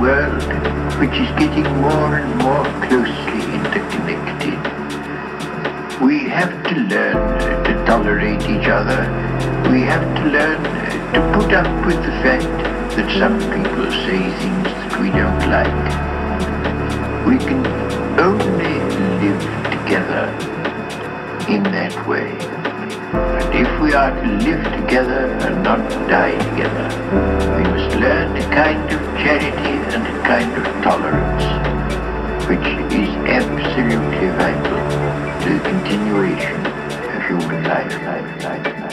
world, which is getting more and more closely interconnected, we have to learn to tolerate each other. We have to learn to put up with the fact that some people say things that we don't like. We can only live together in that way. If we are to live together and not die together, we must learn a kind of charity and a kind of tolerance, which is absolutely vital to the continuation of human life, life, life, life.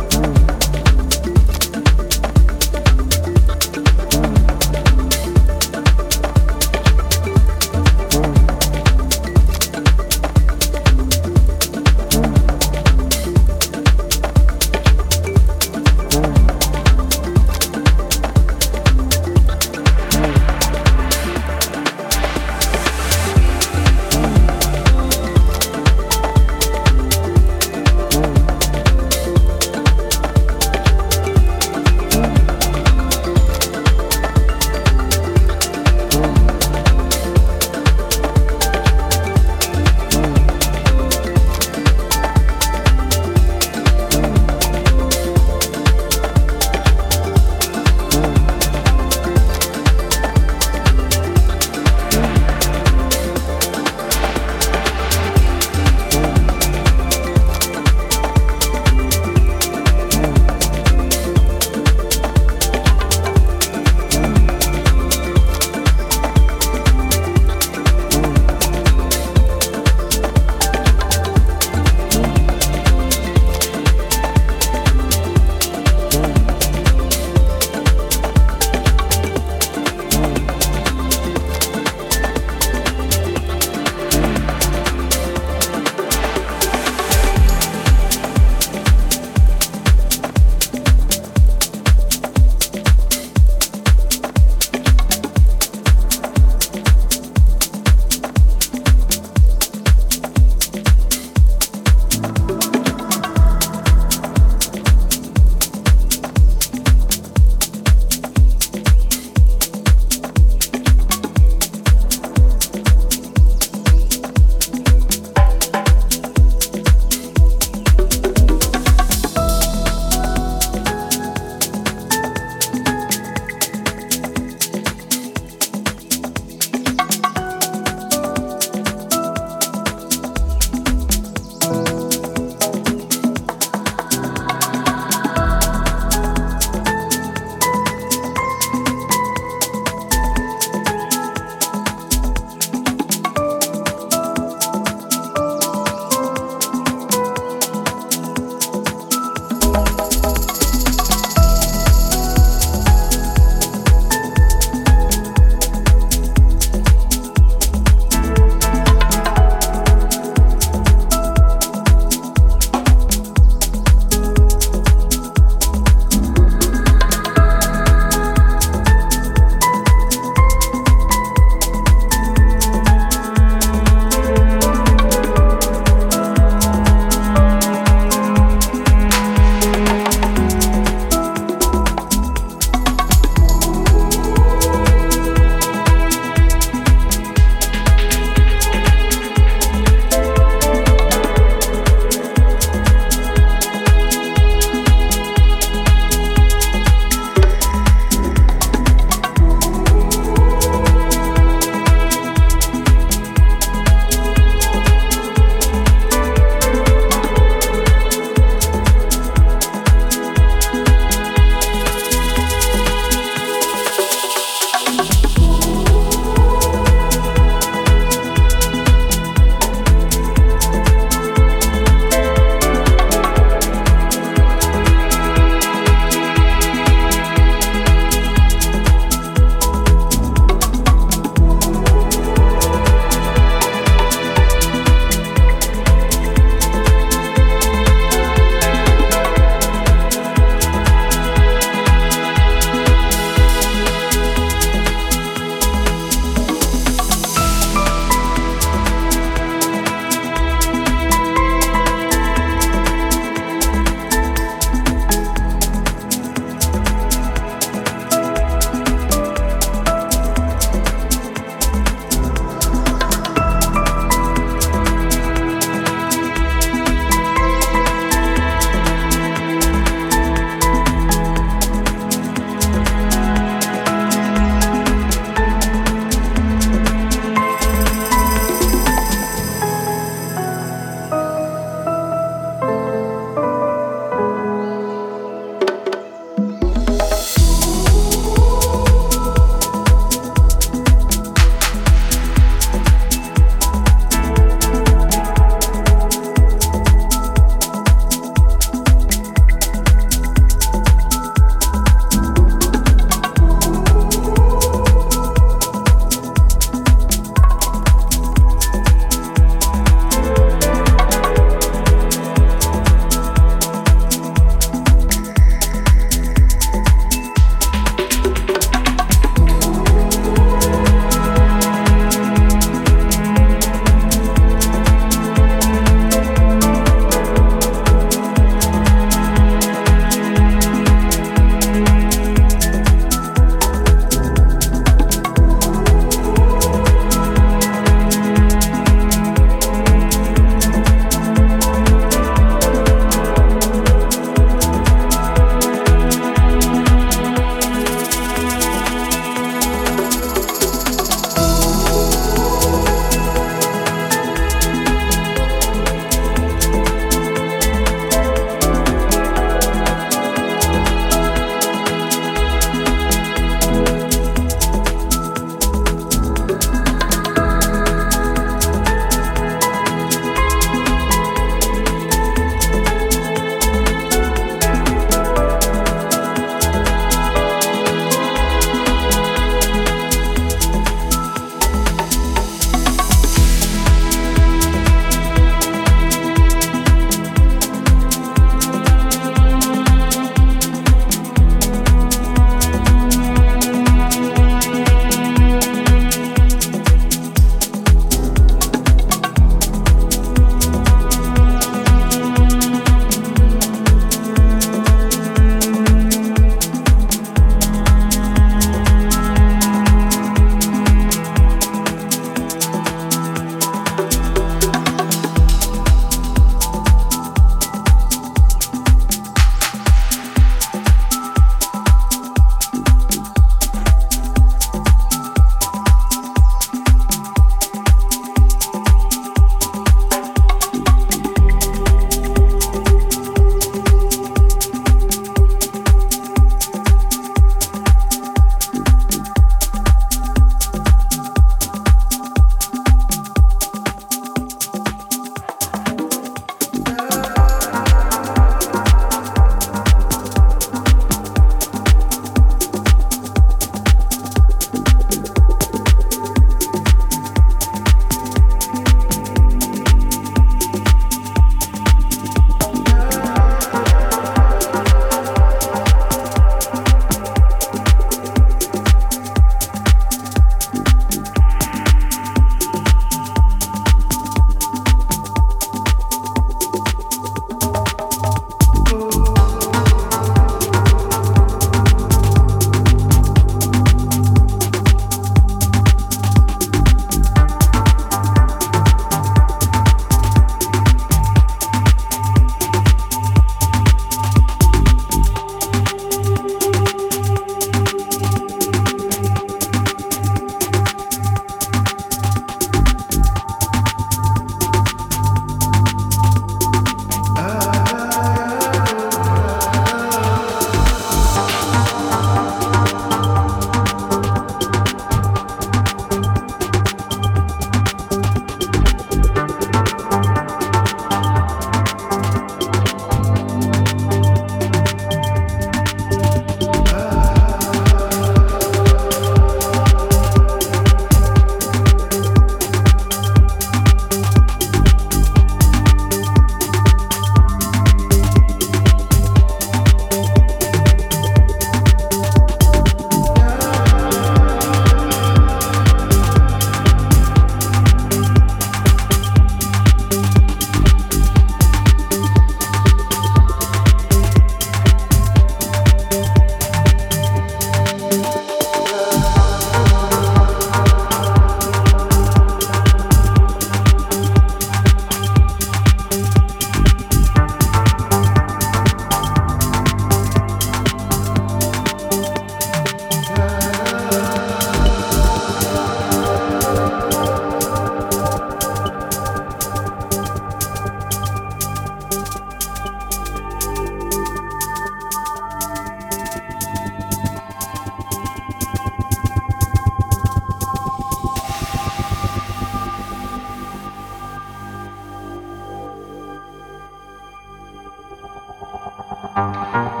Música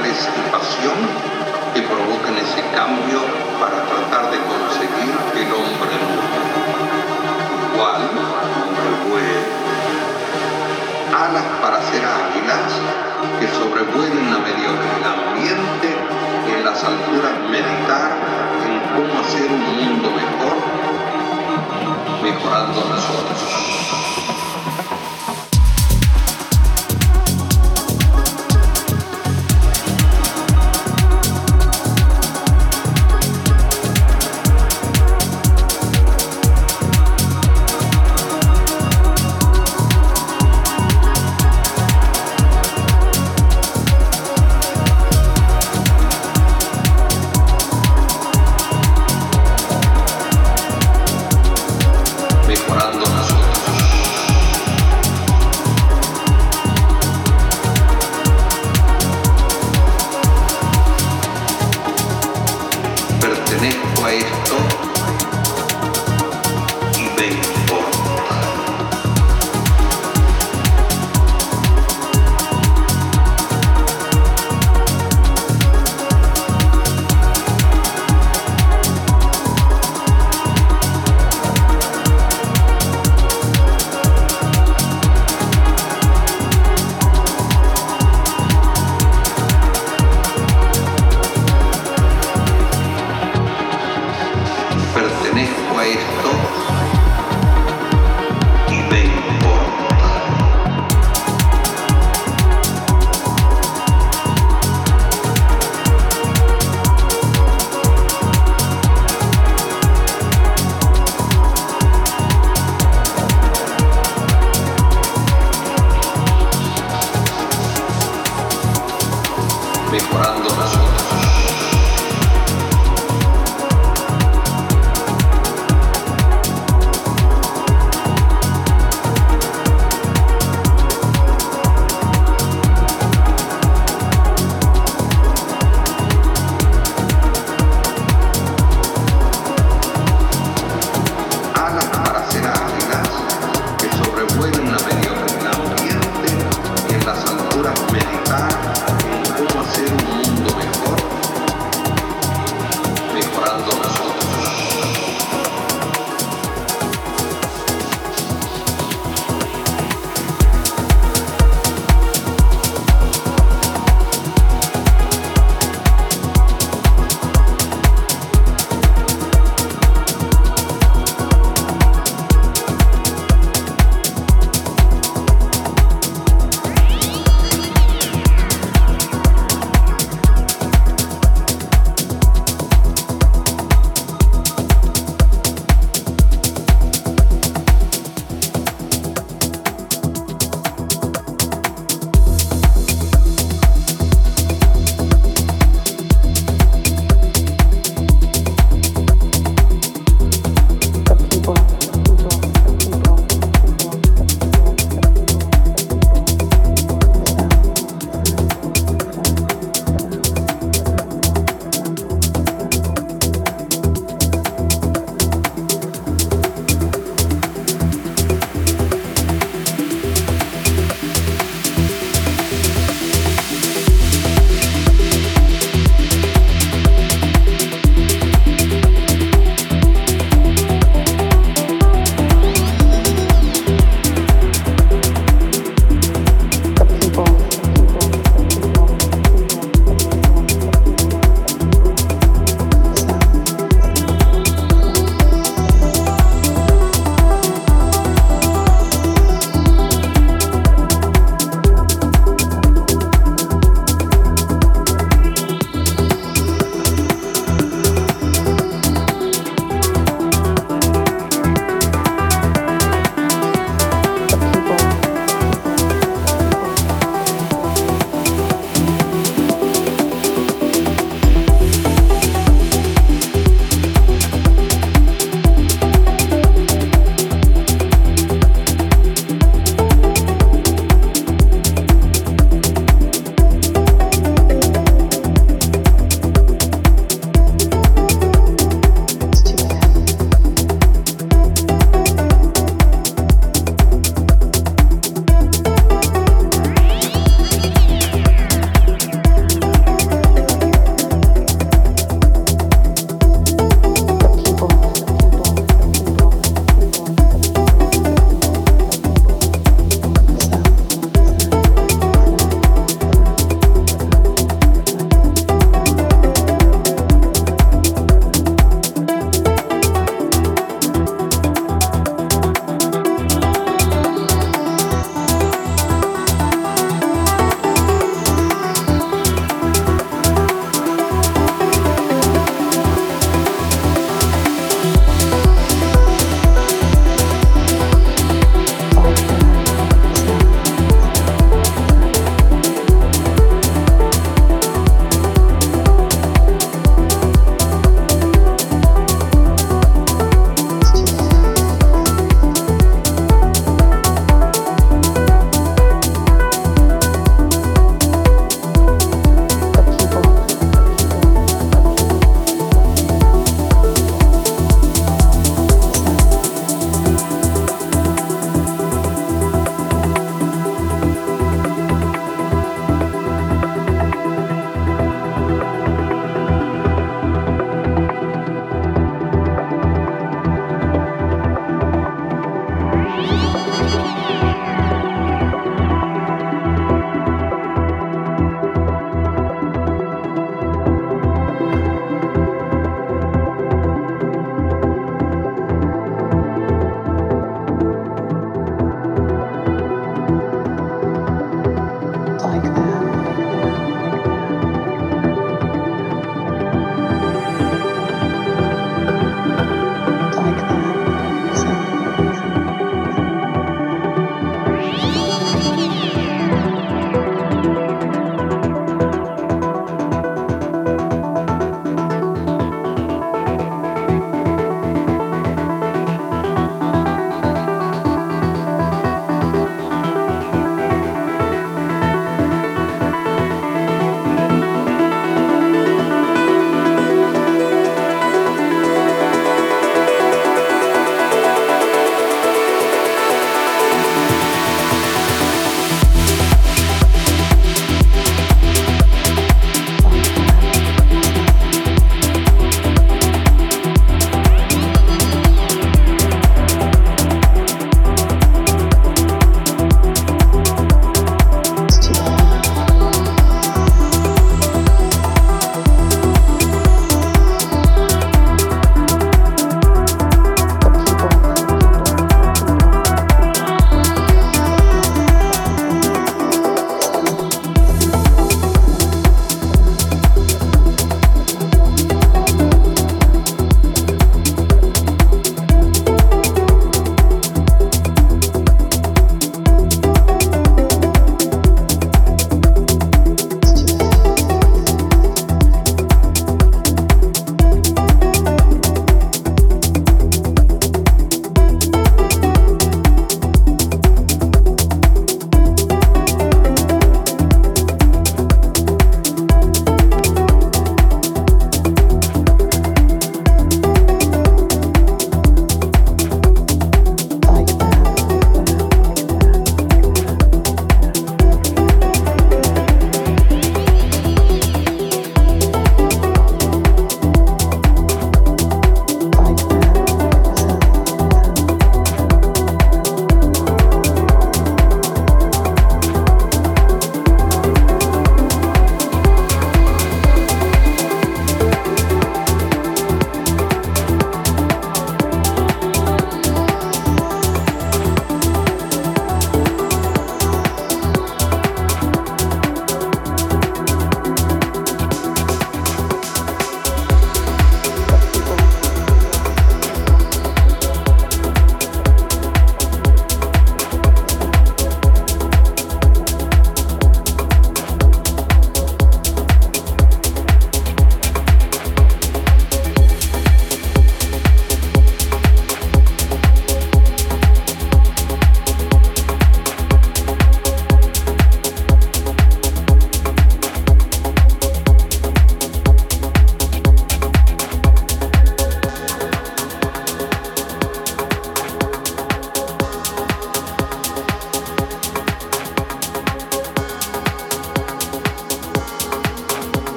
acción que provoquen ese cambio para tratar de conseguir el hombre nuevo. Igual, hombre alas para ser águilas que sobrevuelen a medio ambiente y en las alturas meditar en cómo hacer un mundo mejor, mejorando nosotros.